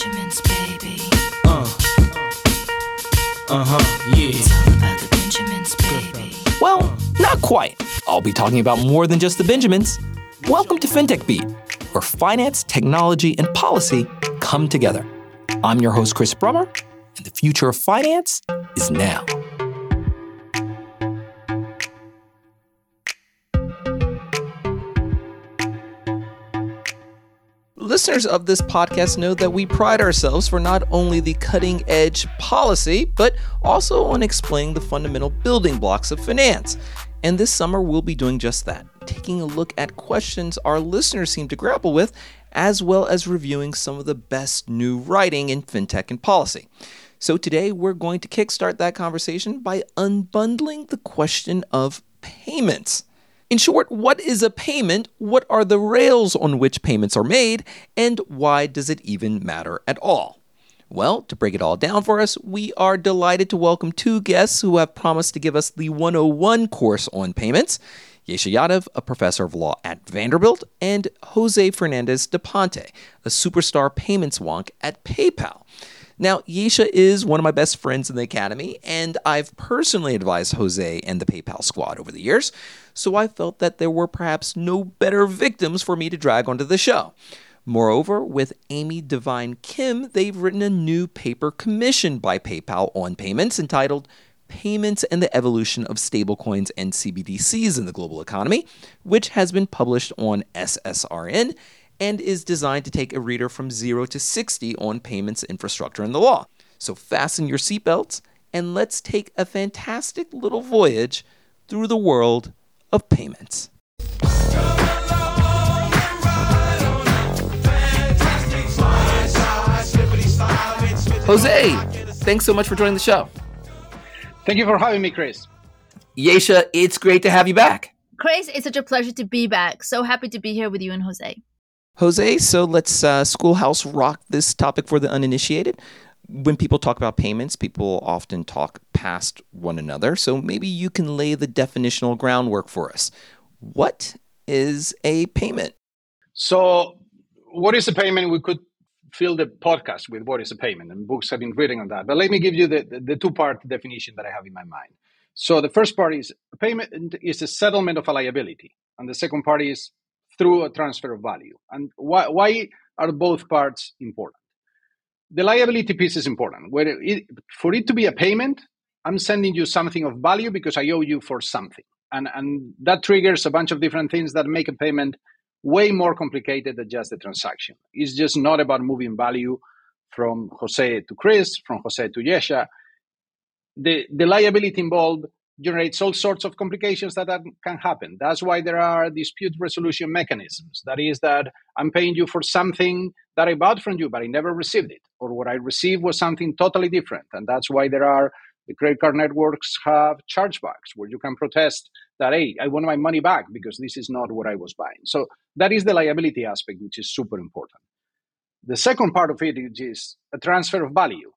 Benjamins, baby. Uh. Uh huh, yeah. It's all about the Benjamins, baby. Well, not quite. I'll be talking about more than just the Benjamins. Welcome to FinTech Beat, where finance, technology, and policy come together. I'm your host, Chris Brummer, and the future of finance is now. Listeners of this podcast know that we pride ourselves for not only the cutting edge policy, but also on explaining the fundamental building blocks of finance. And this summer, we'll be doing just that, taking a look at questions our listeners seem to grapple with, as well as reviewing some of the best new writing in fintech and policy. So today, we're going to kickstart that conversation by unbundling the question of payments. In short, what is a payment? What are the rails on which payments are made? And why does it even matter at all? Well, to break it all down for us, we are delighted to welcome two guests who have promised to give us the 101 course on payments. Yesha Yadav, a professor of law at Vanderbilt, and Jose Fernandez da Ponte, a superstar payments wonk at PayPal. Now, Yesha is one of my best friends in the academy, and I've personally advised Jose and the PayPal squad over the years, so I felt that there were perhaps no better victims for me to drag onto the show. Moreover, with Amy Davine Kim, they've written a new paper commissioned by PayPal on payments entitled Payments and the Evolution of Stablecoins and CBDCs in the Global Economy, which has been published on SSRN and is designed to take a reader from 0 to 60 on payments infrastructure and the law. So fasten your seatbelts and let's take a fantastic little voyage through the world of payments. Jose, thanks so much for joining the show. Thank you for having me, Chris. Yesha, it's great to have you back. Chris, it's such a pleasure to be back. So happy to be here with you and Jose. Jose, so let's uh, schoolhouse rock this topic for the uninitiated. When people talk about payments, people often talk past one another. So maybe you can lay the definitional groundwork for us. What is a payment? So, what is a payment? We could fill the podcast with what is a payment, and books have been written on that. But let me give you the, the, the two part definition that I have in my mind. So, the first part is a payment is a settlement of a liability, and the second part is through a transfer of value. And why, why are both parts important? The liability piece is important. Where it, for it to be a payment, I'm sending you something of value because I owe you for something. And, and that triggers a bunch of different things that make a payment way more complicated than just the transaction. It's just not about moving value from Jose to Chris, from Jose to Yesha. The, the liability involved generates all sorts of complications that, can happen. That's why there are dispute resolution mechanisms. That is, that I'm paying you for something that I bought from you, but I never received it, or what I received was something totally different. And that's why there are the credit card networks have chargebacks where you can protest that, hey, I want my money back because this is not what I was buying. So that is the liability aspect, which is super important. The second part of it is a transfer of value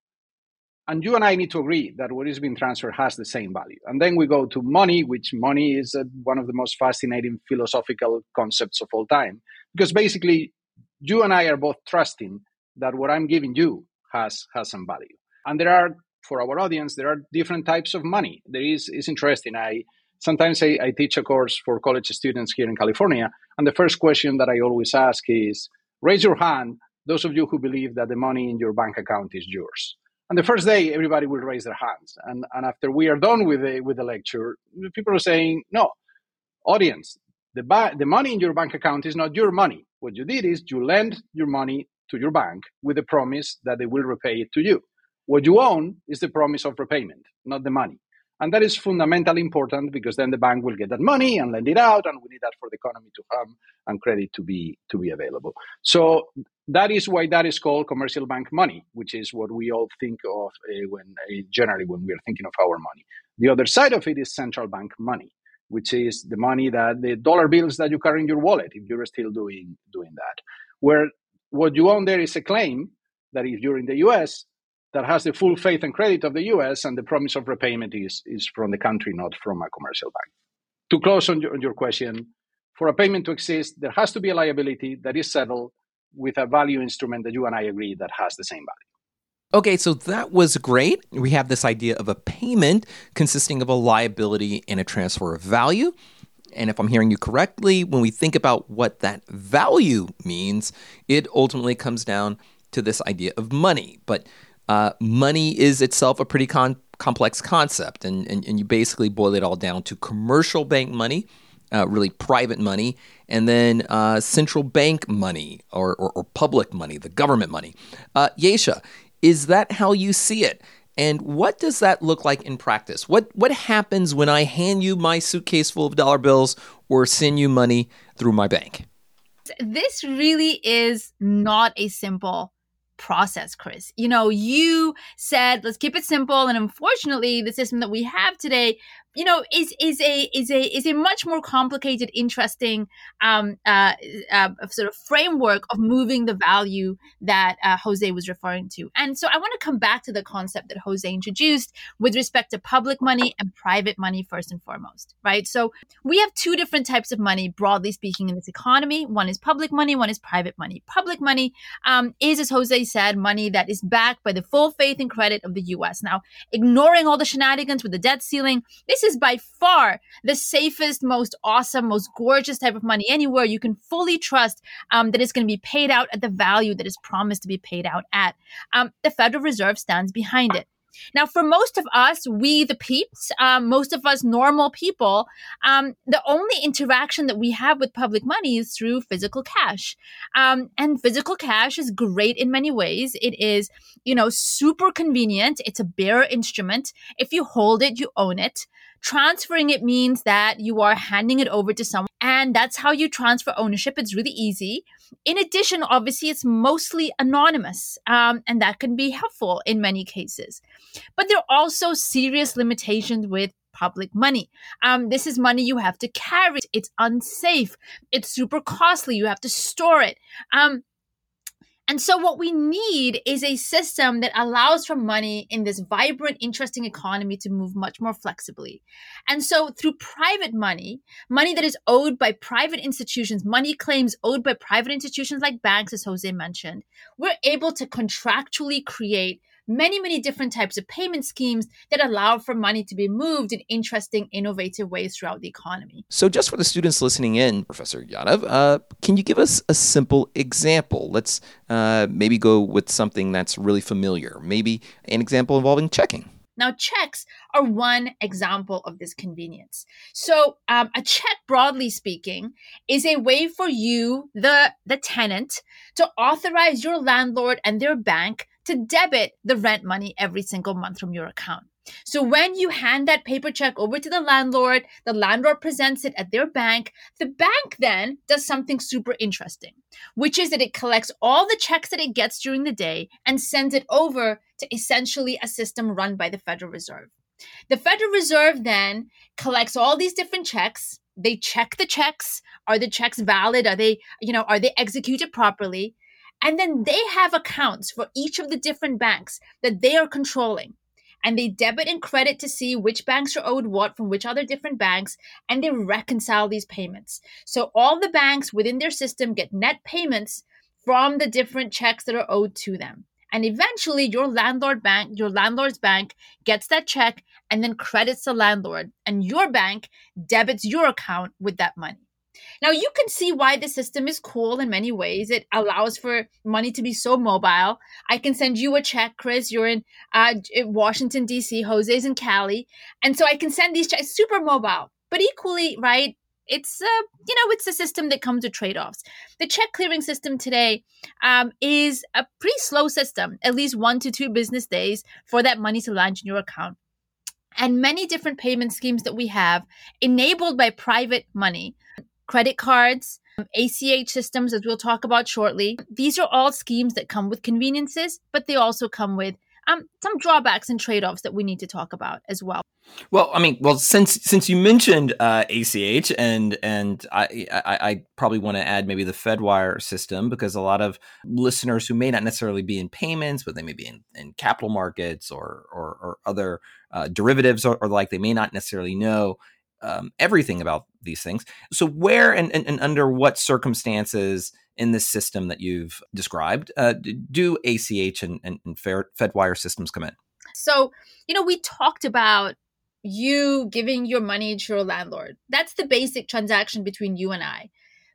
and you and I need to agree that what is being transferred has the same value. And then we go to money, which money is a, one of the most fascinating philosophical concepts of all time, because basically you and I are both trusting that what I'm giving you has has some value. And there are, for our audience, there are different types of money. There is is interesting. I sometimes I, I teach a course for college students here in California, and the first question that I always ask is, raise your hand, those of you who believe that the money in your bank account is yours and the first day, everybody will raise their hands. And, and after we are done with the, with the lecture, people are saying, no, audience, the, ba- the money in your bank account is not your money. What you did is you lend your money to your bank with the promise that they will repay it to you. What you own is the promise of repayment, not the money. And that is fundamentally important because then the bank will get that money and lend it out, and we need that for the economy to hum and credit to be to be available. So that is why that is called commercial bank money, which is what we all think of uh, when uh, generally when we are thinking of our money. The other side of it is central bank money, which is the money that the dollar bills that you carry in your wallet if you're still doing doing that. Where what you own there is a claim that if you're in the US, that has the full faith and credit of the US and the promise of repayment is, is from the country, not from a commercial bank. To close on your, on your question, for a payment to exist, there has to be a liability that is settled with a value instrument that you and I agree that has the same value. Okay, so that was great. We have this idea of a payment consisting of a liability and a transfer of value. And if I'm hearing you correctly, when we think about what that value means, it ultimately comes down to this idea of money. But uh, money is itself a pretty con- complex concept, and, and, and you basically boil it all down to commercial bank money, uh, really private money, and then uh, central bank money or, or, or, public money, the government money. Uh, Yesha, is that how you see it? And what does that look like in practice? What what happens when I hand you my suitcase full of dollar bills or send you money through my bank? This really is not a simple process, Chris. You know, you said let's keep it simple, and unfortunately, the system that we have today you know is is a is a is a much more complicated interesting um, uh, uh, sort of framework of moving the value that uh, jose was referring to. And so i want to come back to the concept that jose introduced with respect to public money and private money first and foremost right? So we have two different types of money broadly speaking in this economy. One is public money one is private money. Public money um, is as jose said money that is backed by the full faith and credit of the us now ignoring all the shenanigans with the debt ceiling this is by far the safest, most awesome, most gorgeous type of money anywhere. You can fully trust um, that it's going to be paid out at the value that is promised to be paid out at. Um, the Federal Reserve stands behind it. Now, for most of us, we the peeps, um, most of us normal people, um, the only interaction that we have with public money is through physical cash. Um, and physical cash is great in many ways. It is, you know, super convenient. It's a bearer instrument. If you hold it, you own it. Transferring it means that you are handing it over to someone, and that's how you transfer ownership. It's really easy. In addition, obviously, it's mostly anonymous, um, and that can be helpful in many cases. But there are also serious limitations with public money. Um, this is money you have to carry. It's unsafe. It's super costly. You have to store it. Um, and so, what we need is a system that allows for money in this vibrant, interesting economy to move much more flexibly. And so, through private money, money that is owed by private institutions, money claims owed by private institutions like banks, as Jose mentioned, we're able to contractually create many, many different types of payment schemes that allow for money to be moved in interesting, innovative ways throughout the economy. So, just for the students listening in, Professor Yadav, uh, can you give us a simple example? Let's uh, maybe go with something that's really familiar, maybe an example involving checking. Now, checks are one example of this convenience. So, um, a check, broadly speaking, is a way for you, the the tenant, to authorize your landlord and their bank to debit the rent money every single month from your account. So when you hand that paper check over to the landlord, the landlord presents it at their bank. The bank then does something super interesting, which is that it collects all the checks that it gets during the day and sends it over to essentially a system run by the Federal Reserve. The Federal Reserve then collects all these different checks. They check the checks. Are the checks valid? Are they, you know, are they executed properly? And then they have accounts for each of the different banks that they are controlling. And they debit and credit to see which banks are owed what from which other different banks, and they reconcile these payments. So all the banks within their system get net payments from the different checks that are owed to them. And eventually your landlord bank, your landlord's bank gets that check and then credits the landlord, and your bank debits your account with that money. Now you can see why the system is cool in many ways. It allows for money to be so mobile. I can send you a check, Chris. You're in uh, Washington D.C. Jose's in Cali, and so I can send these checks super mobile. But equally, right? It's uh, you know it's a system that comes with trade-offs. The check clearing system today um, is a pretty slow system, at least one to two business days for that money to land in your account and many different payment schemes that we have enabled by private money credit cards, ACH systems, as we'll talk about shortly. These are all schemes that come with conveniences, but they also come with um, some drawbacks and trade-offs that we need to talk about as well. Well, I mean, well, since since you mentioned uh, ACH, and and I, I, I probably want to add maybe the FedWire system because a lot of listeners who may not necessarily be in payments, but they may be in, in capital markets or or, or other uh, derivatives or, or like they may not necessarily know um, everything about these things. So, where and, and, and, under what circumstances in this system that you've described uh, do ACH and, and, and FedWire systems come in? So, you know, we talked about you giving your money to your landlord. That's the basic transaction between you and I.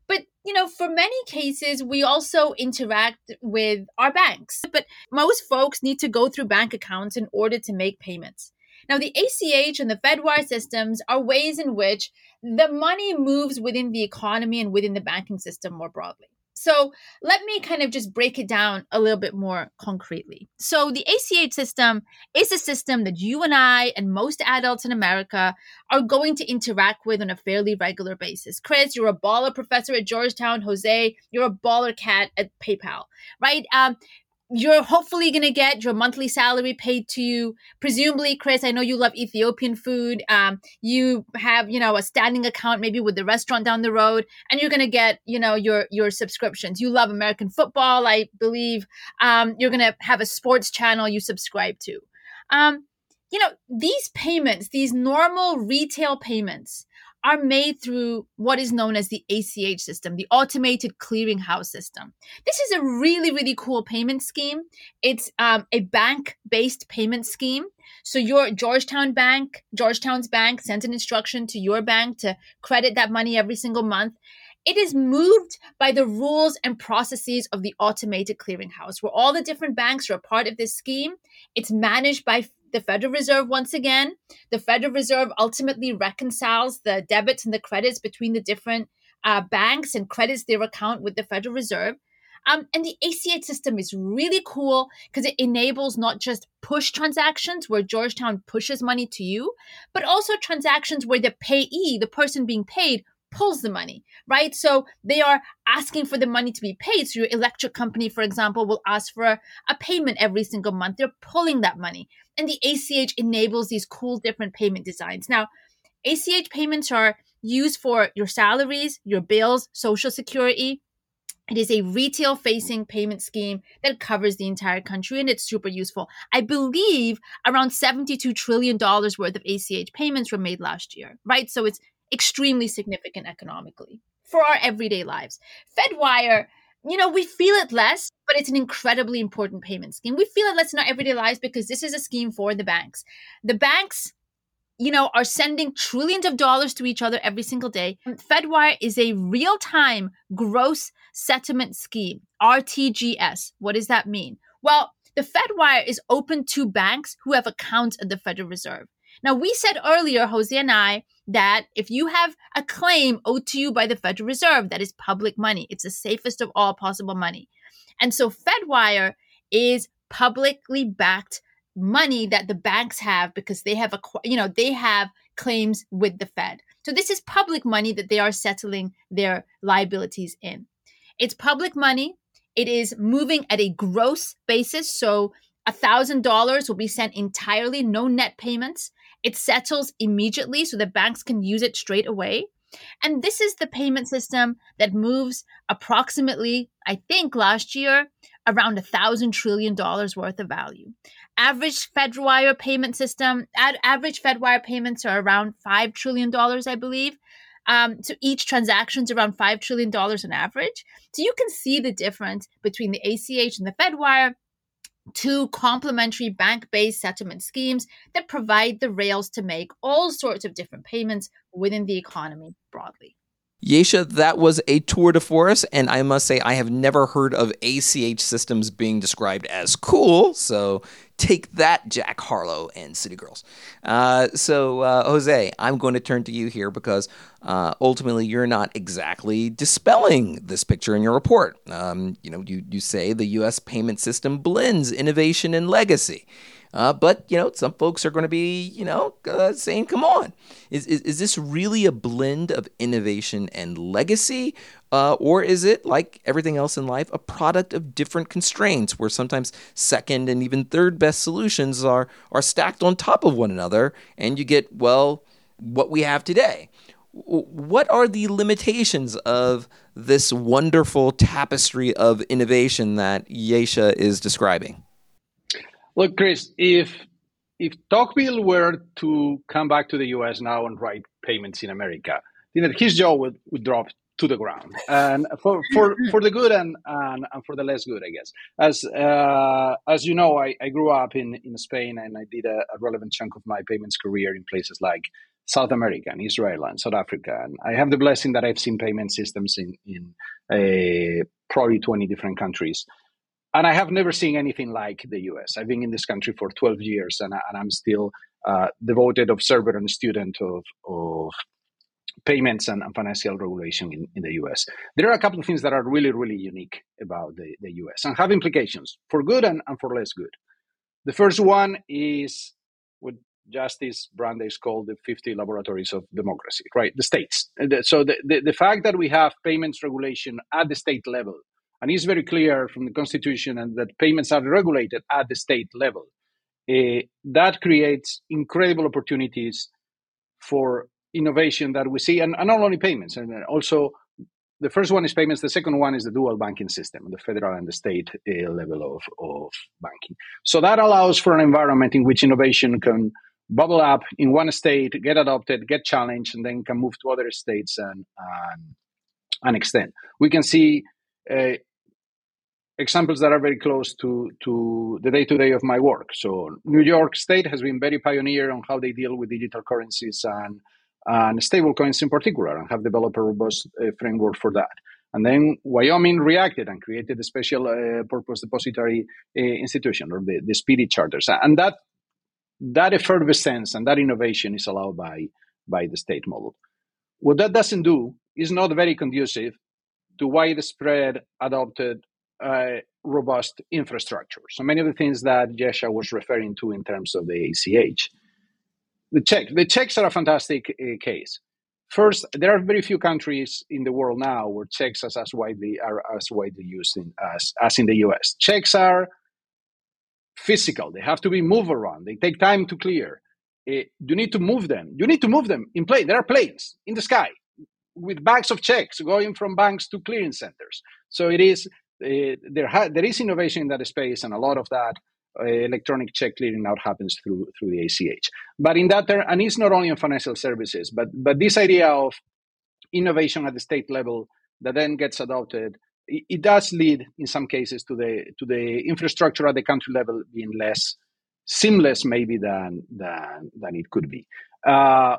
But, you know, for many cases, we also interact with our banks. But most folks need to go through bank accounts in order to make payments. Now, the ACH and the FedWire systems are ways in which the money moves within the economy and within the banking system more broadly. So let me kind of just break it down a little bit more concretely. So the ACH system is a system that you and I and most adults in America are going to interact with on a fairly regular basis. Chris, you're a baller professor at Georgetown. Jose, you're a baller cat at PayPal, right? Um, you're hopefully going to get your monthly salary paid to you. Presumably chris i know you love ethiopian food um, you have you know a standing account maybe with the restaurant down the road and you're going to get you know your your subscriptions. You love american football i believe um, you're going to have a sports channel you subscribe to. Um, you know these payments these normal retail payments are made through what is known as the ACH system, the automated clearinghouse system. This is a really, really cool payment scheme. It's um, a bank based payment scheme. So your Georgetown bank, Georgetown's bank sends an instruction to your bank to credit that money every single month. It is moved by the rules and processes of the automated clearinghouse, where all the different banks are a part of this scheme. It's managed by the Federal Reserve once again. The Federal Reserve ultimately reconciles the debits and the credits between the different uh, banks and credits their account with the Federal Reserve. Um, and the ACH system is really cool because it enables not just push transactions where Georgetown pushes money to you, but also transactions where the payee, the person being paid, pulls the money, right? So they are asking for the money to be paid. So your electric company, for example, will ask for a, a, payment every single month. They're pulling that money. And the ACH enables these cool different payment designs. Now, ACH payments are used for your salaries, your bills, social security. It is a retail facing payment scheme that covers the entire country and it's super useful. I believe around $72 trillion worth of ACH payments were made last year, right? So it's extremely significant economically for our everyday lives. FedWire, you know, we feel it less, but it's an incredibly important payment scheme. We feel it less in our everyday lives because this is a scheme for the banks. The banks, you know, are sending trillions of dollars to each other every single day. FedWire is a real time gross settlement scheme, RTGS. What does that mean? Well, the FedWire is open to banks who have accounts at the Federal Reserve. Now, we said earlier, Jose and I, that if you have a claim owed to you by the Federal Reserve, that is public money. It's the safest of all possible money. And so FedWire is publicly backed money that the banks have because they have a you know they have claims with the Fed. So this is public money that they are settling their liabilities in. It's public money. It is moving at a gross basis. So $1,000 will be sent entirely, no net payments. It settles immediately so the banks can use it straight away. And this is the payment system that moves approximately, I think last year, around a thousand trillion dollars worth of value. Average FedWire payment system, ad, average FedWire payments are around five trillion dollars, I believe. Um, so each transaction is around five trillion dollars on average. So you can see the difference between the ACH and the FedWire two complementary bank based settlement schemes that provide the rails to make all sorts of different payments within the economy broadly. Yesha, that was a tour de force, and I must say I have never heard of ACH systems being described as cool. So take that, Jack Harlow and City Girls. Uh, so uh, Jose, I'm going to turn to you here because uh, ultimately you're not exactly dispelling this picture in your report. Um, you know, you you say the U.S. payment system blends innovation and legacy. Uh, but you know, some folks are going to be, you know, uh, saying, "Come on, is, is is this really a blend of innovation and legacy, uh, or is it like everything else in life, a product of different constraints, where sometimes second and even third best solutions are are stacked on top of one another, and you get well what we have today." What are the limitations of this wonderful tapestry of innovation that Yesha is describing? Look, Chris, if if Tocqueville were to come back to the US now and write payments in America, think that his jaw would, would drop to the ground. And for, for, for the good and, and, and for the less good i guess. As uh, as you know I, I grew up in, in spain and i did a, a, relevant chunk of my payments career in places like south america and israel and south africa. And i have the blessing that i've seen payment systems in, in a, probably 20 different countries and i have never seen anything like the us i've been in this country for 12 years and, I, i'm still uh, devoted observer and student of, of payments and, and financial regulation in, in, the US. There are a couple of things that are really, really unique about the, the US and have implications for good and, and for less good. The first one is what Justice Brandeis called the 50 laboratories of democracy, right? The states. So the, the, the fact that we have payments regulation at the state level, and it's very clear from the Constitution and that payments are regulated at the state level, uh, that creates incredible opportunities for innovation that we see, and, and not only payments, and also the first one is payments. The second one is the dual banking system, the federal and the state uh, level of, of banking. So that allows for an environment in which innovation can bubble up in one state, get adopted, get challenged, and then can move to other states and and, and extend. We can see uh, examples that are very close to to the day to day of my work. So New York State has been very pioneer on how they deal with digital currencies and and stablecoins in particular, and have developed a robust uh, framework for that. And then Wyoming reacted and created a special uh, purpose depository uh, institution, or the, the SPDI charters, and that that effervescence and that innovation is allowed by by the state model. What that doesn't do is not very conducive to widespread adopted uh, robust infrastructure. So many of the things that Yesha was referring to in terms of the ACH the check the checks are a fantastic uh, case. First, there are very few countries in the world now where checks are as widely are as widely used in, as as in the U.S. Checks are physical; they have to be moved around. They take time to clear. Uh, you need to move them. You need to move them in plane. There are planes in the sky with bags of checks going from banks to clearing centers. So it is there. Ha- there is innovation in that space, and a lot of that uh, electronic check clearing now happens through through the ACH. But in that term, and it's not only in financial services, but but this idea of innovation at the state level that then gets adopted, it, it does lead in some cases to the to the infrastructure at the country level being less seamless maybe than than than it could be. Uh,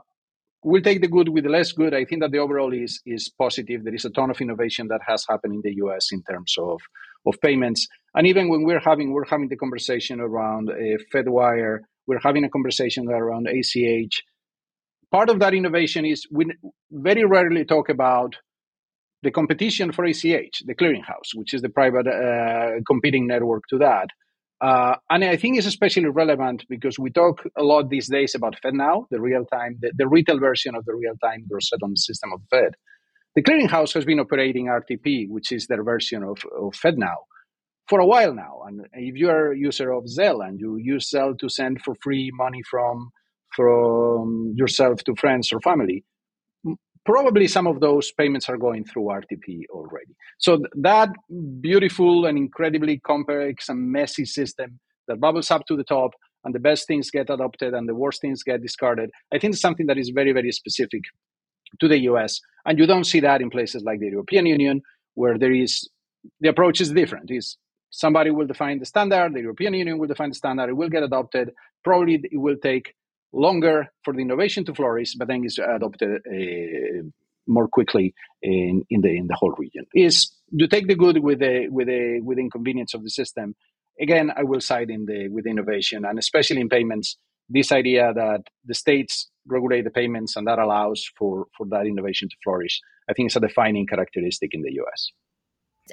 we'll take the good with the less good. I think that the overall is is positive. There is a ton of innovation that has happened in the US in terms of of payments. And even when we're having we're having the conversation around uh, FedWire, we're having a conversation around ACH. Part of that innovation is we very rarely talk about the competition for ACH, the clearinghouse, which is the private uh, competing network to that. Uh, and I think it's especially relevant because we talk a lot these days about FedNow, the real time, the, the retail version of the real time gross settlement system of Fed. The clearinghouse has been operating RTP, which is their version of, of FedNow, for a while now. And if you are a user of Zelle and you use Zelle to send for free money from from yourself to friends or family, probably some of those payments are going through RTP already. So that beautiful and incredibly complex and messy system that bubbles up to the top and the best things get adopted and the worst things get discarded, I think it's something that is very, very specific to the US. And you don't see that in places like the European Union, where there is the approach is different. Is somebody will define the standard, the European Union will define the standard, it will get adopted. Probably it will take longer for the innovation to flourish, but then it's adopted uh, more quickly in, in the in the whole region. Is you take the good with the with the with the inconvenience of the system. Again, I will side in the with innovation and especially in payments. This idea that the states regulate the payments and that allows for for that innovation to flourish. I think it's a defining characteristic in the US.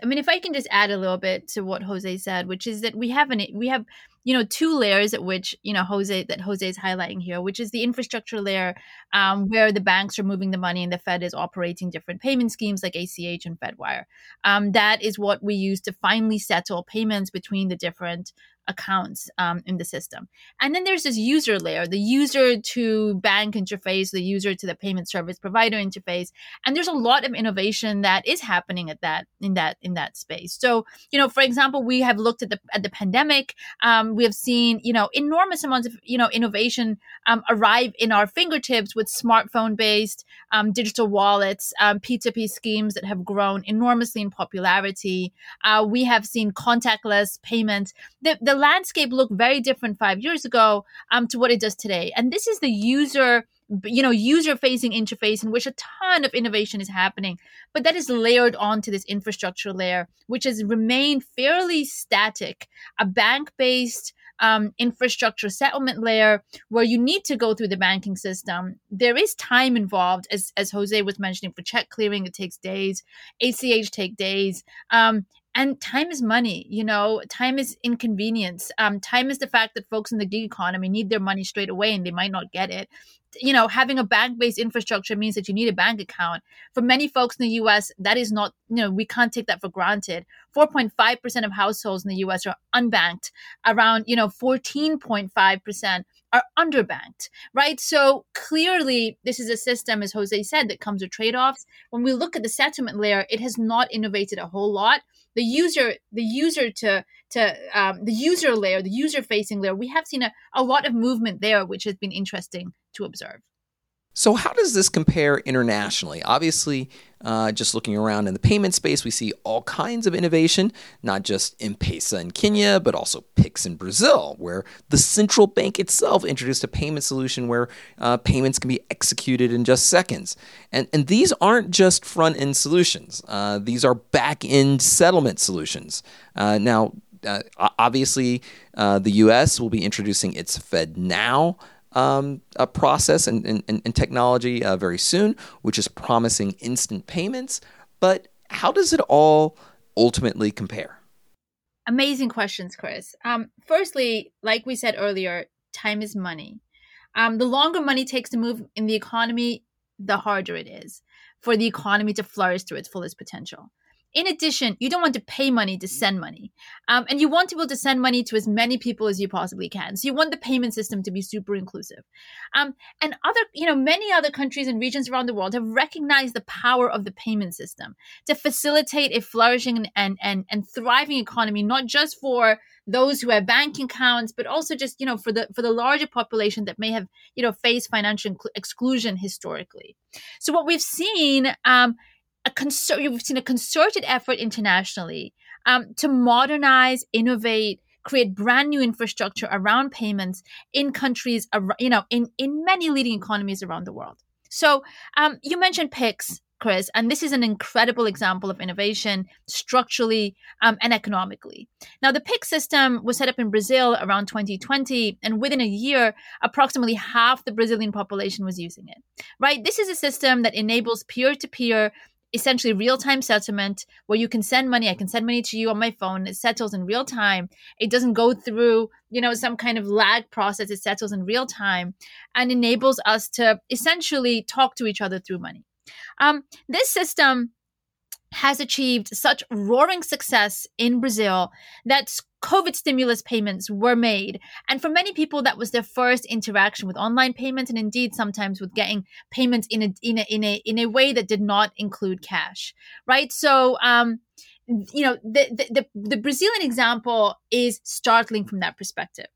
I mean, if I can just add a little bit to what Jose said, which is that we have an we have you know two layers at which you know Jose that Jose is highlighting here, which is the infrastructure layer, um, where the banks are moving the money and the Fed is operating different payment schemes like ACH and FedWire. Um, that is what we use to finally settle payments between the different accounts um, in the system. And then there's this user layer, the user to bank interface, the user to the payment service provider interface. And there's a lot of innovation that is happening at that in that in that space. So, you know, for example, we have looked at the at the pandemic. Um, we have seen, you know, enormous amounts of, you know, innovation um, arrive in our fingertips with smartphone-based um, digital wallets, um, P2P schemes that have grown enormously in popularity. Uh, we have seen contactless payments. The, the landscape looked very different five years ago um, to what it does today. And this is the user you know user facing interface in which a ton of innovation is happening. But that is layered onto this infrastructure layer which has remained fairly static a bank based um, infrastructure settlement layer where you need to go through the banking system. There is time involved as, as jose was mentioning for check clearing it takes days. Ach take days. Um, and time is money you know? Time is inconvenience. Um, time is the fact that folks in the gig economy need their money straight away and they might not get it. You know having a bank-based infrastructure means that you need a bank account. For many folks in the us that is not you know we can't take that for granted. 4.5% of households in the us are unbanked around you know 14.5% are underbanked right? So clearly this is a system as jose said that comes with trade-offs. When we look at the settlement layer it has not innovated a whole lot. The user the user to to um, the user layer the user facing layer we have seen a, a lot of movement there which has been interesting to observe so, how does this compare internationally? Obviously, uh, just looking around in the payment space, we see all kinds of innovation, not just M Pesa in Kenya, but also Pix in Brazil, where the central bank itself introduced a payment solution where uh, payments can be executed in just seconds. And, and these aren't just front end solutions, uh, these are back end settlement solutions. Uh, now, uh, obviously, uh, the US will be introducing its FedNow um, a process and, and, and technology uh, very soon, which is promising instant payments. But how does it all ultimately compare? Amazing questions, Chris. Um, firstly, like we said earlier, time is money. Um, the longer money takes to move in the economy, the harder it is for the economy to flourish to its fullest potential. In addition, you don't want to pay money to send money. Um, and you want to be able to send money to as many people as you possibly can. So you want the payment system to be super inclusive. Um, and other, you know, many other countries and regions around the world have recognized the power of the payment system to facilitate a flourishing and, and, and, thriving economy, not just for those who have bank accounts, but also just, you know, for the for the larger population that may have, you know, faced financial exclusion historically. So what we've seen um, a concert, you've seen a concerted effort internationally um, to modernize, innovate, create brand new infrastructure around payments in countries, you know, in, in many leading economies around the world. So um, you mentioned PIX, Chris, and this is an incredible example of innovation structurally um, and economically. Now, the PIX system was set up in Brazil around 2020, and within a year, approximately half the Brazilian population was using it. Right? This is a system that enables peer to peer essentially real time settlement where you can send money. I can send money to you on my phone. It settles in real time. It doesn't go through, you know, some kind of lag process. It settles in real time and enables us to essentially talk to each other through money. Um, this system has achieved such roaring success in Brazil that COVID stimulus payments were made. And for many people, that was their first interaction with online payments, and indeed sometimes with getting payments in a in a in a in a way that did not include cash. Right. So um, you know, the, the the the Brazilian example is startling from that perspective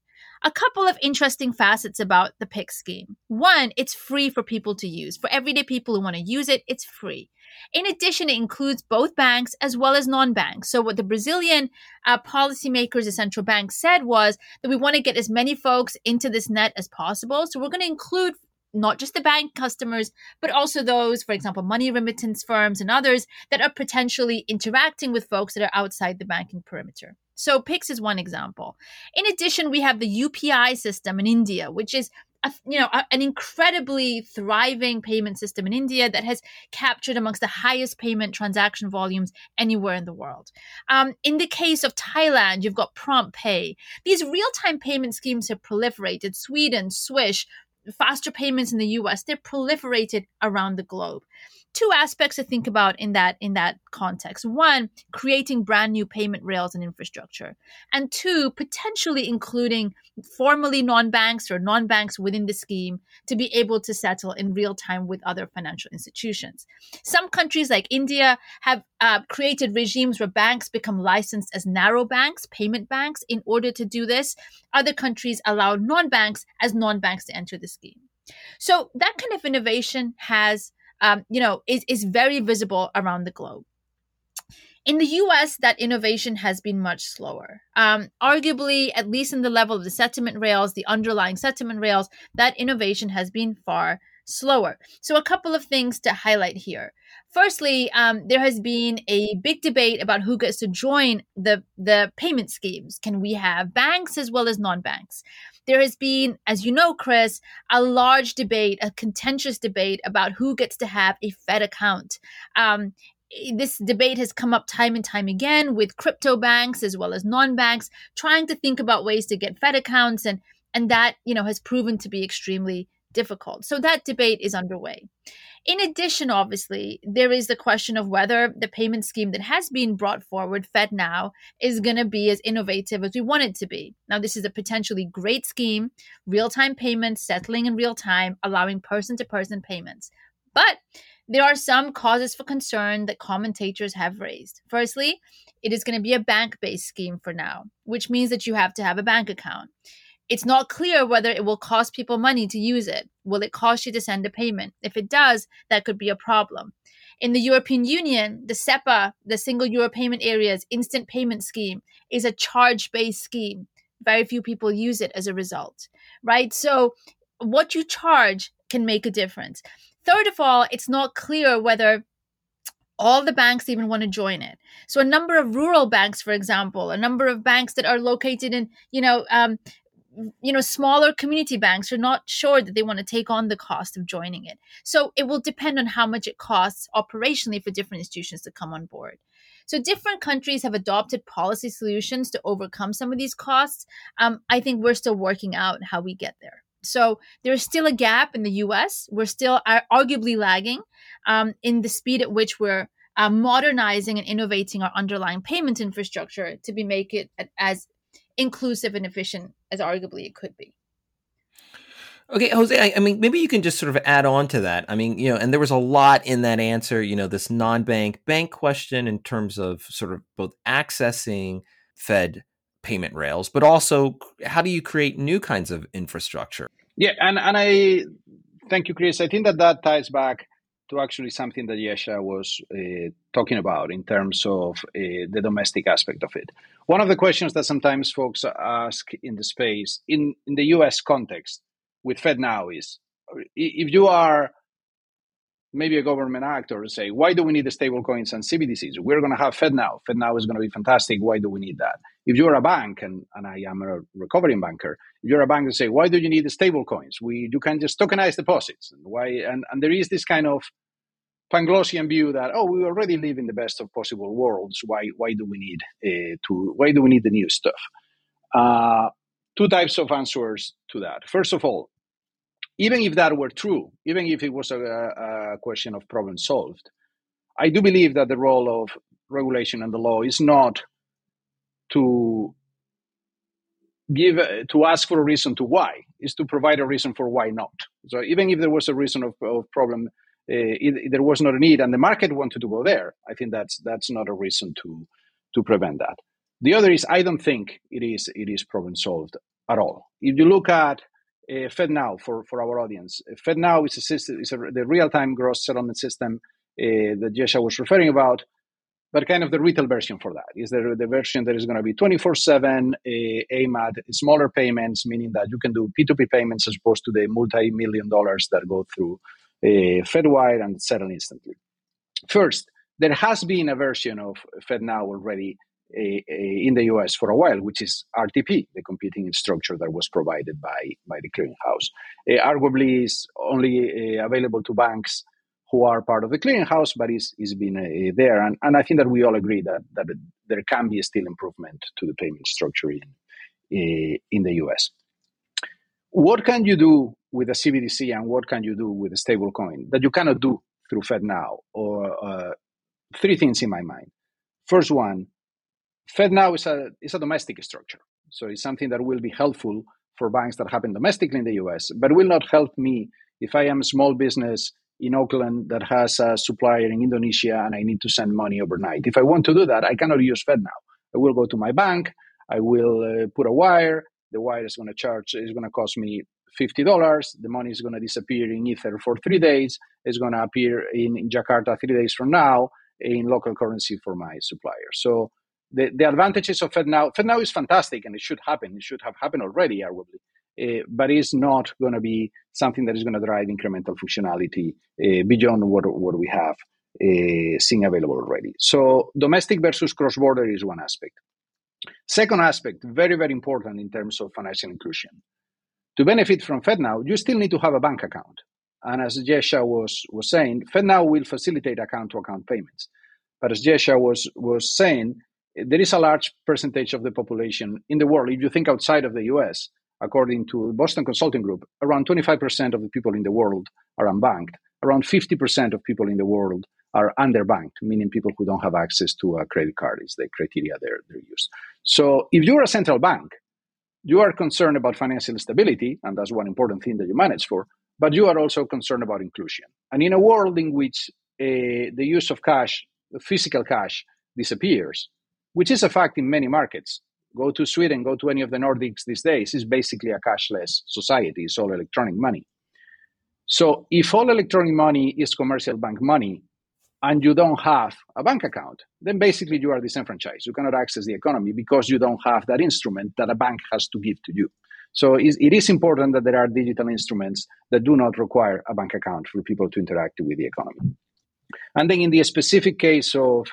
a couple of interesting facets about the PIX scheme. One, it's free for people to use. For everyday people who want to use it, it's free. In addition, it includes both banks as well as non banks. So, what the Brazilian uh, policymakers, the central bank, said was that we want to get as many folks into this net as possible. So, we're going to include not just the bank customers, but also those, for example, money remittance firms and others that are potentially interacting with folks that are outside the banking perimeter. So Pix is one example. In addition, we have the UPI system in India, which is a, you know a, an incredibly thriving payment system in India that has captured amongst the highest payment transaction volumes anywhere in the world. Um, in the case of Thailand, you've got Prompt Pay. These real-time payment schemes have proliferated. Sweden, Swish, faster payments in the US, they're proliferated around the globe. Two aspects to think about in that in that context. One, creating brand new payment rails and infrastructure, and two, potentially including formerly non-banks or non-banks within the scheme to be able to settle in real time with other financial institutions. Some countries like India have uh, created regimes where banks become licensed as narrow banks, payment banks, in order to do this. Other countries allow non-banks as non-banks to enter the scheme. So that kind of innovation has, um, you know, is, is very visible around the globe. In the US, that innovation has been much slower. Um, arguably, at least in the level of the settlement rails, the underlying settlement rails, that innovation has been far slower. So, a couple of things to highlight here. Firstly, um, there has been a big debate about who gets to join the, the payment schemes. Can we have banks as well as non banks? There has been, as you know, Chris, a large debate, a contentious debate about who gets to have a Fed account. Um, this debate has come up time and time again with crypto banks as well as non-banks trying to think about ways to get Fed accounts, and and that you know has proven to be extremely difficult. So that debate is underway. In addition, obviously, there is the question of whether the payment scheme that has been brought forward, FedNow, is going to be as innovative as we want it to be. Now, this is a potentially great scheme, real time payments, settling in real time, allowing person to person payments. But there are some causes for concern that commentators have raised. Firstly, it is going to be a bank based scheme for now, which means that you have to have a bank account. It's not clear whether it will cost people money to use it. Will it cost you to send a payment? If it does, that could be a problem. In the European Union, the SEPA, the Single Euro Payment Areas Instant Payment Scheme, is a charge based scheme. Very few people use it as a result, right? So, what you charge can make a difference. Third of all, it's not clear whether all the banks even want to join it. So a number of rural banks, for example, a number of banks that are located in, you know, um, you know smaller community banks are not sure that they want to take on the cost of joining it. So it will depend on how much it costs operationally for different institutions to come on board. So different countries have adopted policy solutions to overcome some of these costs. Um, i think we're still working out how we get there. So there's still a gap in the us we're still arguably lagging um, in the speed at which we're uh, modernizing and innovating our underlying payment infrastructure to be make it as inclusive and efficient as arguably it could be. Okay, Jose, I, I, mean, maybe you can just sort of add on to that. I mean, you know, and there was a lot in that answer, you know, this non bank bank question in terms of sort of both accessing Fed payment rails, but also how do you create new kinds of infrastructure? Yeah, and, and I thank you, Chris. I think that that ties back to actually something that Yesha was uh, talking about in terms of uh, the domestic aspect of it. One of the questions that sometimes folks ask in the space, in, in the US context with FedNow, is if you are maybe a government actor, say, why do we need the stable coins and CBDCs? We're going to have FedNow. FedNow is going to be fantastic. Why do we need that? If you're a bank, and, and I am a recovering banker, if you're a bank and say, why do you need the stable coins? We, you can just tokenize deposits. And, why, and, and there is this kind of Panglossian view that oh we already live in the best of possible worlds why why do we need uh, to why do we need the new stuff uh, two types of answers to that first of all even if that were true even if it was a, a question of problem solved i do believe that the role of regulation and the law is not to give to ask for a reason to why is to provide a reason for why not so even if there was a reason of, of problem uh, it, there was not a need and the market wanted to go there, I think that's that's not a reason to to prevent that. The other is I don't think it is it is problem solved at all. If you look at uh, FedNow for, for our audience, FedNow is a system, is a, the real time gross settlement system uh, that Yesha was referring about, but kind of the retail version for that is the, the version that is going to be 24 7 uh, aim at smaller payments, meaning that you can do P2P payments as opposed to the multi million dollars that go through uh, FedWire and settle instantly. First, there has been a version of FedNow already uh, in the US for a while, which is RTP, the competing structure that was provided by, by the clearinghouse. Arguably, is only available to banks who are part of the clearinghouse, but is is been uh, there. And, and I think that we all agree that, that there can be still improvement to the payment structure in, uh, in the US. What can you do with a CBDC and what can you do with a stable coin that you cannot do through FedNow, or uh, three things in my mind. First one, FedNow is a is a domestic structure, so it's something that will be helpful for banks that happen domestically in the U.S., but will not help me if I am a small business in Auckland that has a supplier in Indonesia and I need to send money overnight. If I want to do that, I cannot use FedNow. I will go to my bank. I will uh, put a wire. The wire is going to charge. is going to cost me fifty dollars. The money is going to disappear in Ether for three days. It's going to appear in, in Jakarta three days from now in local currency for my supplier. So the, the advantages of FedNow, FedNow is fantastic and it should happen. It should have happened already, arguably. Uh, but it's not going to be something that is going to drive incremental functionality uh, beyond what, what we have uh, seen available already. So domestic versus cross-border is one aspect. Second aspect, very, very important in terms of financial inclusion. To benefit from FedNow, you still need to have a bank account. And as Yesha was, was saying, FedNow will facilitate account-to-account payments. But as Yesha was, was saying, there is a large percentage of the population in the world, if you think outside of the US, according to Boston Consulting Group, around 25% of the people in the world are unbanked. Around 50% of people in the world are underbanked, meaning people who don't have access to a credit card is the criteria they're, they're used. So if you're a central bank, you are concerned about financial stability, and that's one important thing that you manage for, but you are also concerned about inclusion. And in a world in which uh, the use of cash, physical cash, disappears, which is a fact in many markets, Go to Sweden, go to any of the Nordics these days, it's basically a cashless society. It's all electronic money. So if all electronic money is commercial bank money and you don't have a bank account, then basically you are disenfranchised. You cannot access the economy because you don't have that instrument that a bank has to give to you. So it is important that there are digital instruments that do not require a bank account for people to interact with the economy. And then in the specific case of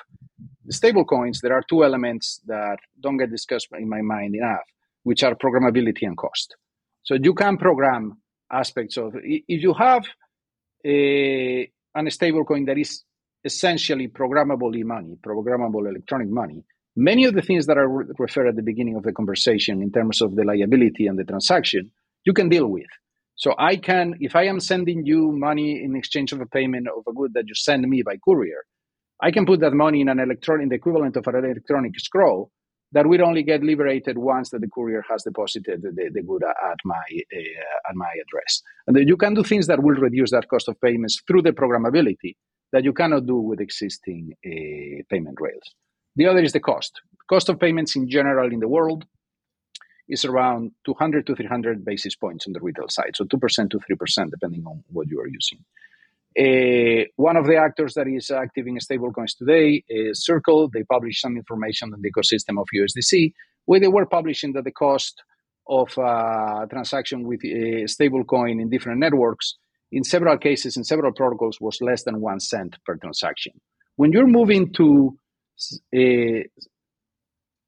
the stable coins, there are two elements that don't get discussed in my mind enough, which are programmability and cost. So you can program aspects of if you have a an stable coin that is essentially programmable e-money, programmable electronic money, many of the things that are referred at the beginning of the conversation in terms of the liability and the transaction, you can deal with. So I can, if I am sending you money in exchange of a payment of a good that you send me by courier, I can put that money in an electronic, the equivalent of an electronic escrow that will only get liberated once that the courier has deposited the, the good at my uh, at my address. And you can do things that will reduce that cost of payments through the programmability that you cannot do with existing uh, payment rails. The other is the cost. Cost of payments in general in the world is around 200 to 300 basis points on the retail side, so 2% to 3% depending on what you are using. Uh, one of the actors that is active in stablecoins today is Circle. They published some information on the ecosystem of USDC, where they were publishing that the cost of a uh, transaction with a stablecoin in different networks, in several cases, in several protocols, was less than one cent per transaction. When you're moving to uh,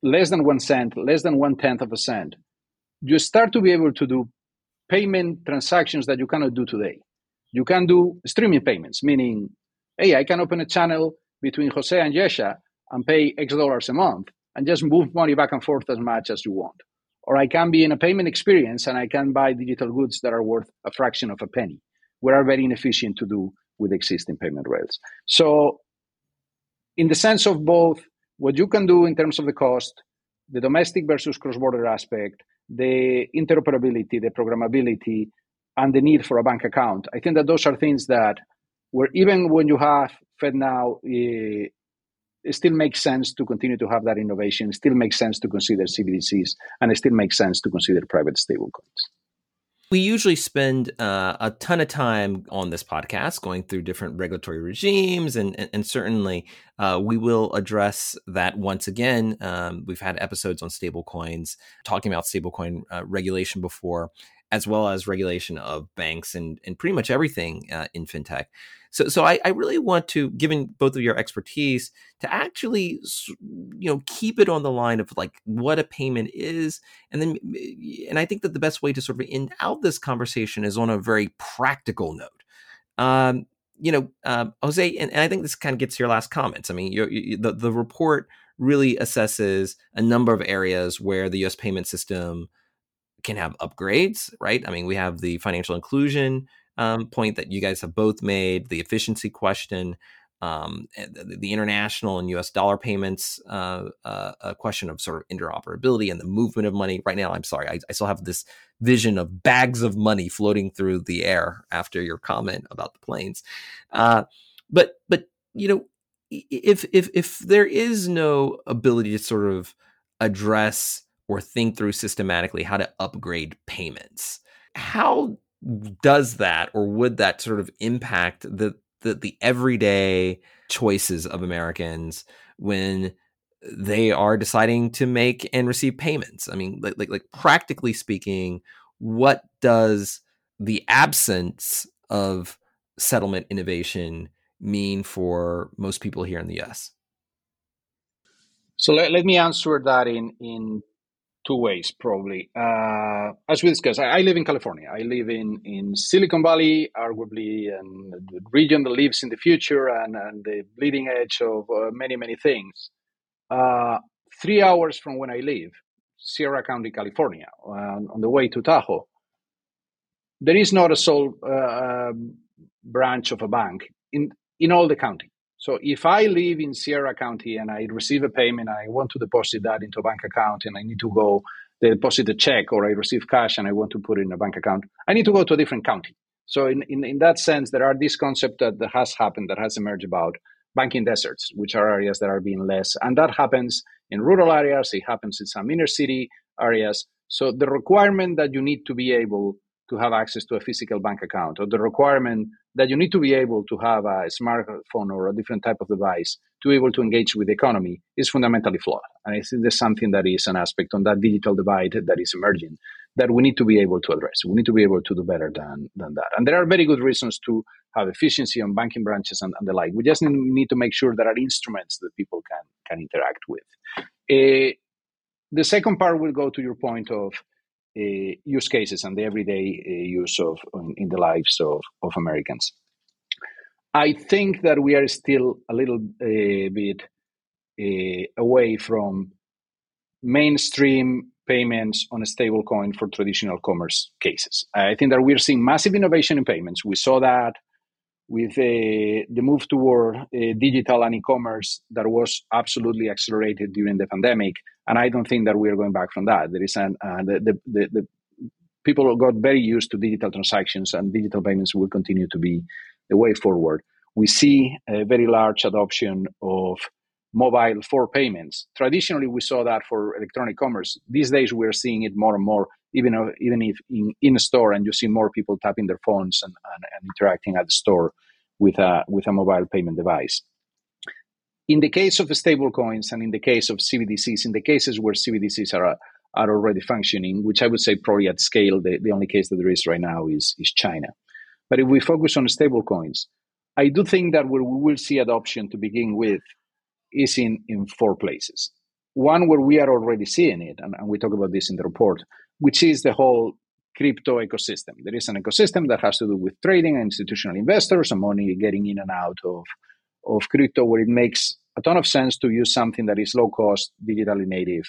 less than one cent, less than one tenth of a cent, you start to be able to do payment transactions that you cannot do today you can do streaming payments, meaning, hey, I can open a channel between Jose and Yesha and pay X dollars a month and just move money back and forth as much as you want. Or I can be in a payment experience and I can buy digital goods that are worth a fraction of a penny. We are very inefficient to do with existing payment rails. So, in the sense of both what you can do in terms of the cost, the domestic versus cross border aspect, the interoperability, the programmability, and the need for a bank account. I think that those are things that where even when you have FedNow, eh, it still makes sense to continue to have that innovation. It still makes sense to consider CBDCs, and it still makes sense to consider private stablecoins. We usually spend uh, a ton of time on this podcast going through different regulatory regimes, and, and, and certainly uh, we will address that once again. Um, we've had episodes on stablecoins, talking about stablecoin uh, regulation before as well as regulation of banks and, and pretty much everything uh, in fintech. So, so I, I, really want to, given both of your expertise, to actually, you know, keep it on the line of like what a payment is, and then, and I think that the best way to sort of end out this conversation is on a very practical note. Um, you know, uh, Jose, and, and, I think this kind of gets to your last comments. I mean, you, you, the the report really assesses a number of areas where the U.S. payment system can have upgrades, right? I mean, we have the financial inclusion um, point that you guys have both made, the efficiency question, um, the, the, international and U.S. dollar payments, uh, uh, a question of sort of interoperability and the movement of money. Right now, I'm sorry, I, I, still have this vision of bags of money floating through the air after your comment about the planes. Uh, but but you know, if if if there is no ability to sort of address or think through systematically how to upgrade payments, how does that or would that sort of impact the the, the everyday choices of Americans when they are deciding to make and receive payments. I mean, like, like, like practically speaking, what does the absence of settlement innovation mean for most people here in the US? So let, let me answer that in, in two ways, probably. Uh, as we discussed, I, I, live in California. I live in, in Silicon Valley, arguably and the region that lives in the future and, and the bleeding edge of uh, many, many things. Uh, three hours from when I live, Sierra County, California, on the way to Tahoe, there is not a sole uh, um, branch of a bank in, in all the county. So if I live in Sierra County and I receive a payment, I want to deposit that into a bank account and I need to go deposit a check or I receive cash and I want to put it in a bank account, I need to go to a different county. So in, in, in that sense, there are this concept that, that has happened, that has emerged about banking deserts, which are areas that are being less. And that happens in rural areas, it happens in some inner city areas. So the requirement that you need to be able to have access to a physical bank account or the requirement that you need to be able to have a smartphone or a different type of device to be able to engage with the economy is fundamentally flawed. And I think there's something that is an aspect on that digital divide that is emerging that we need to be able to address. We need to be able to do better than, than that. And there are very good reasons to have efficiency on banking branches and, and the like. We just need to make sure there are instruments that people can, can interact with. Uh, the second part will go to your point of use cases and the everyday uh, use of in, in, the lives of, of Americans. I think that we are still a little uh, bit away from mainstream payments on a stable coin for traditional commerce cases. I think that we're seeing massive innovation in payments. We saw that with uh, the move toward uh, digital and e-commerce that was absolutely accelerated during the pandemic and I don't think that we are going back from that. There is an uh, the, the, the, the people got very used to digital transactions, and digital payments will continue to be the way forward. We see a very large adoption of mobile for payments. Traditionally, we saw that for electronic commerce. These days, we're seeing it more and more, even if, even if in, in a store, and you see more people tapping their phones and, and, and interacting at the store with a with a mobile payment device. In the case of stablecoins and in the case of CBDCs, in the cases where CBDCs are are already functioning, which I would say probably at scale, the, the only case that there is right now is, is China. But if we focus on stablecoins, I do think that where we will see adoption to begin with is in, in four places. One where we are already seeing it, and, and we talk about this in the report, which is the whole crypto ecosystem. There is an ecosystem that has to do with trading and institutional investors and money getting in and out of, of crypto where it makes a ton of sense to use something that is low cost, digitally native,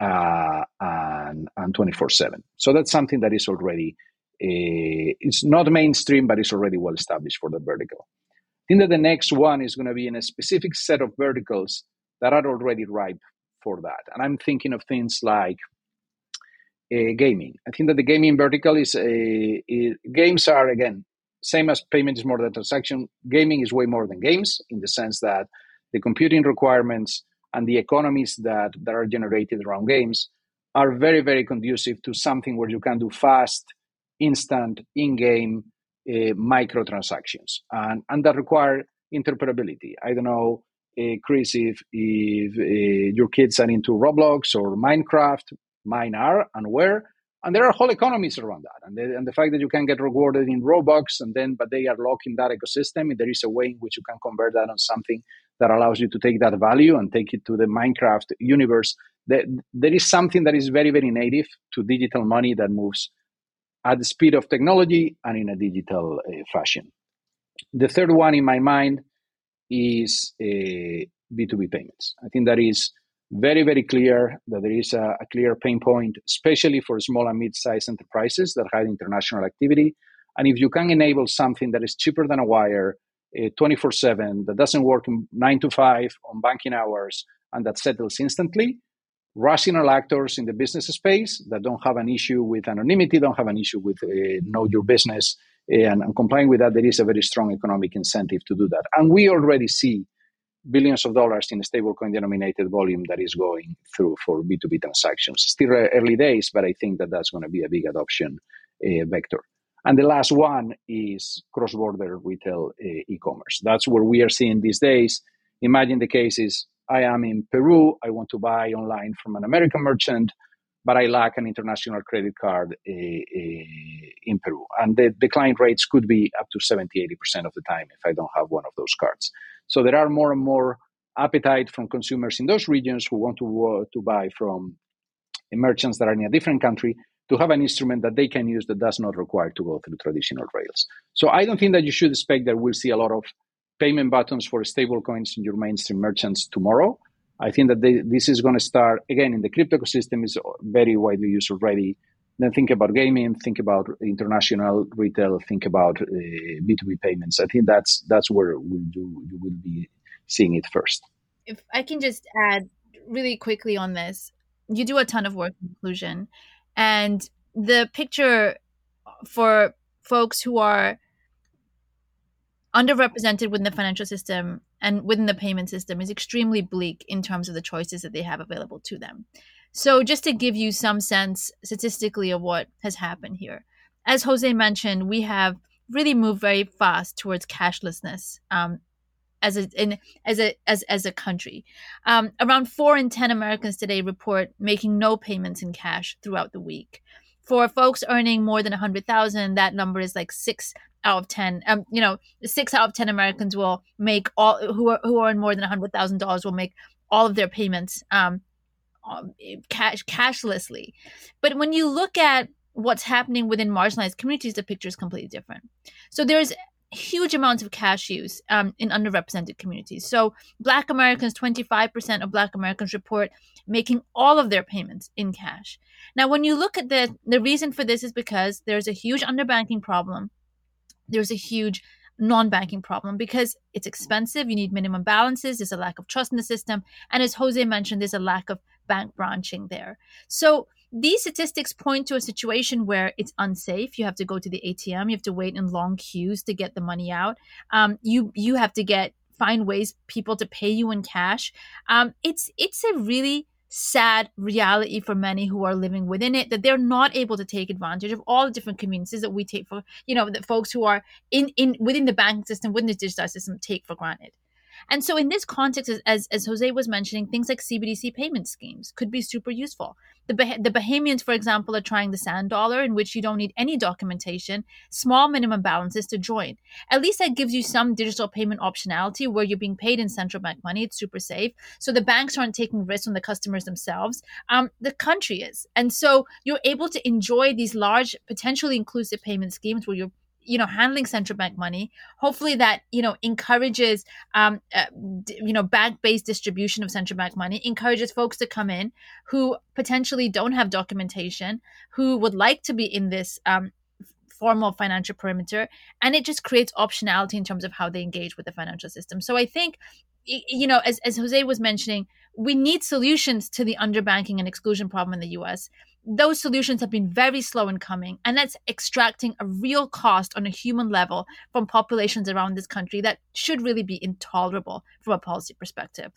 uh, and, and 24-7. So that's something that is already, uh, it's not mainstream, but it's already well established for the vertical. I think that the next one is going to be in a specific set of verticals that are already ripe for that. And I'm thinking of things like uh, gaming. I think that the gaming vertical is, a, games are, again, same as payment is more than transaction. Gaming is way more than games in the sense that the computing requirements and the economies that, that are generated around games are very, very conducive to something where you can do fast, instant, in-game uh, microtransactions, and, and that require interoperability. I don't know, uh, Chris, if, if uh, your kids are into Roblox or Minecraft, mine are, and where, and there are whole economies around that. And the, and the fact that you can get rewarded in robux and then but they are locked in that ecosystem there is a way in which you can convert that on something that allows you to take that value and take it to the minecraft universe. There, there is something that is very very native to digital money that moves at the speed of technology and in a digital uh, fashion. The third one in my mind is uh, b2b payments. I think that is very, very clear that there is a, a clear pain point, especially for small and mid-sized enterprises that have international activity. And if you can enable something that is cheaper than a wire, twenty four seven, that doesn't work in nine to five on banking hours, and that settles instantly, rational actors in the business space that don't have an issue with anonymity, don't have an issue with uh, know your business, and, and complying with that, there is a very strong economic incentive to do that. And we already see billions of dollars in stablecoin denominated volume that is going through for B2B transactions. Still early days, but I think that that's going to be a big adoption uh, vector. And the last one is cross border retail uh, e commerce. That's where we are seeing these days. Imagine the case is I am in Peru, I want to buy online from an American merchant but I lack an international credit card uh, in Peru. And the decline rates could be up to 70, 80% of the time if I don't have one of those cards. So there are more and more appetite from consumers in those regions who want to, uh, to buy from merchants that are in a different country to have an instrument that they can use that does not require to go through traditional rails. So I don't think that you should expect that we'll see a lot of payment buttons for stable coins in your mainstream merchants tomorrow. I think that they, this is going to start again in the crypto ecosystem is very widely used already. Then think about gaming, think about international retail, think about uh, B two B payments. I think that's that's where we do you will be seeing it first. If I can just add really quickly on this, you do a ton of work in inclusion, and the picture for folks who are underrepresented within the financial system and within the payment system is extremely bleak in terms of the choices that they have available to them. So, just to give you some sense statistically of what has happened here, as Jose mentioned, we have really moved very fast towards cashlessness um, as a in, as a as as a country. Um, around four in ten Americans today report making no payments in cash throughout the week. For folks earning more than a hundred thousand, that number is like six out of 10 um, you know six out of 10 americans will make all who are who earn more than a hundred thousand dollars will make all of their payments um, cash cashlessly. But when you look at what's happening within marginalized communities the picture is completely different. So there's huge amounts of cash use um, in underrepresented communities. So black americans 25% of black americans report making all of their payments in cash. Now when you look at the the reason for this is because there's a huge underbanking problem. There's a huge non-banking problem because it's expensive. You need minimum balances. There's a lack of trust in the system. And as jose mentioned there's a lack of bank branching there. So these statistics point to a situation where it's unsafe. You have to go to the atm you have to wait in long queues to get the money out. Um, you you have to get find ways people to pay you in cash. Um, it's it's a really sad reality for many who are living within it that they're not able to take advantage of all the different communities that we take for you know that folks who are in in within the banking system within the digital system take for granted and so, in this context, as, as Jose was mentioning, things like CBDC payment schemes could be super useful. The, bah- the Bahamians, for example, are trying the sand dollar, in which you don't need any documentation, small minimum balances to join. At least that gives you some digital payment optionality where you're being paid in central bank money. It's super safe. So the banks aren't taking risks on the customers themselves. Um, the country is. And so you're able to enjoy these large, potentially inclusive payment schemes where you're you know handling central bank money hopefully that you know encourages um, uh, you know bank based distribution of central bank money encourages folks to come in who potentially don't have documentation who would like to be in this um, formal financial perimeter and it just creates optionality in terms of how they engage with the financial system. So i think you know as, as jose was mentioning we need solutions to the underbanking and exclusion problem in the us those solutions have been very slow in coming and that's extracting a real cost on a human level from populations around this country that should really be intolerable from a policy perspective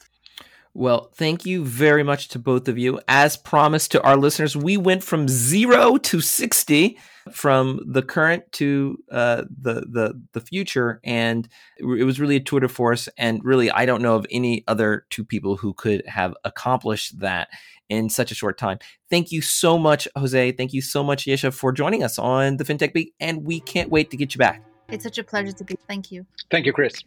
well, thank you very much to both of you. As promised to our listeners, we went from zero to 60, from the current to uh, the, the, the future. And it was really a tour de force. And really, I don't know of any other two people who could have accomplished that in such a short time. Thank you so much, Jose. Thank you so much, Yesha, for joining us on the FinTech Beat. And we can't wait to get you back. It's such a pleasure to be. Thank you. Thank you, Chris.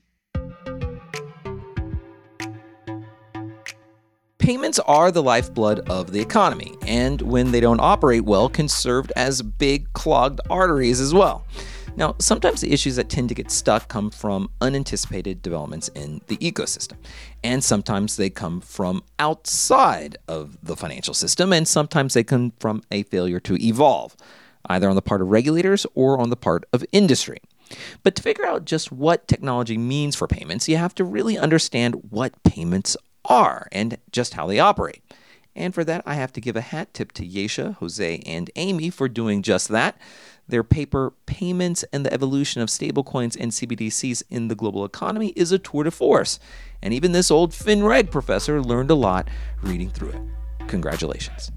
Payments are the lifeblood of the economy, and when they don't operate well, can serve as big clogged arteries as well. Now, sometimes the issues that tend to get stuck come from unanticipated developments in the ecosystem, and sometimes they come from outside of the financial system, and sometimes they come from a failure to evolve. either on the part of regulators or on the part of industry. But to figure out just what technology means for payments, you have to really understand what payments are and just how they operate. And for that, I have to give a hat tip to Yesha, Jose, and Amy for doing just that. Their paper, Payments and the Evolution of Stablecoins and CBDCs in the Global Economy, is a tour de force. And even this old FinReg professor learned a lot reading through it. Congratulations.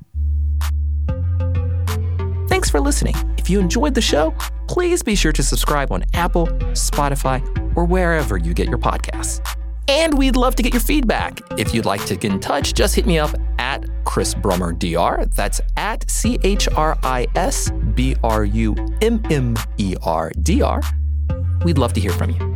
Thanks for listening. If you enjoyed the show, please be sure to subscribe on Apple, Spotify, or wherever you get your podcasts. And we'd love to get your feedback. If you'd like to get in touch, just hit me up at Chris Brummer DR. That's at C H R I S B R U M M E R D R. We'd love to hear from you.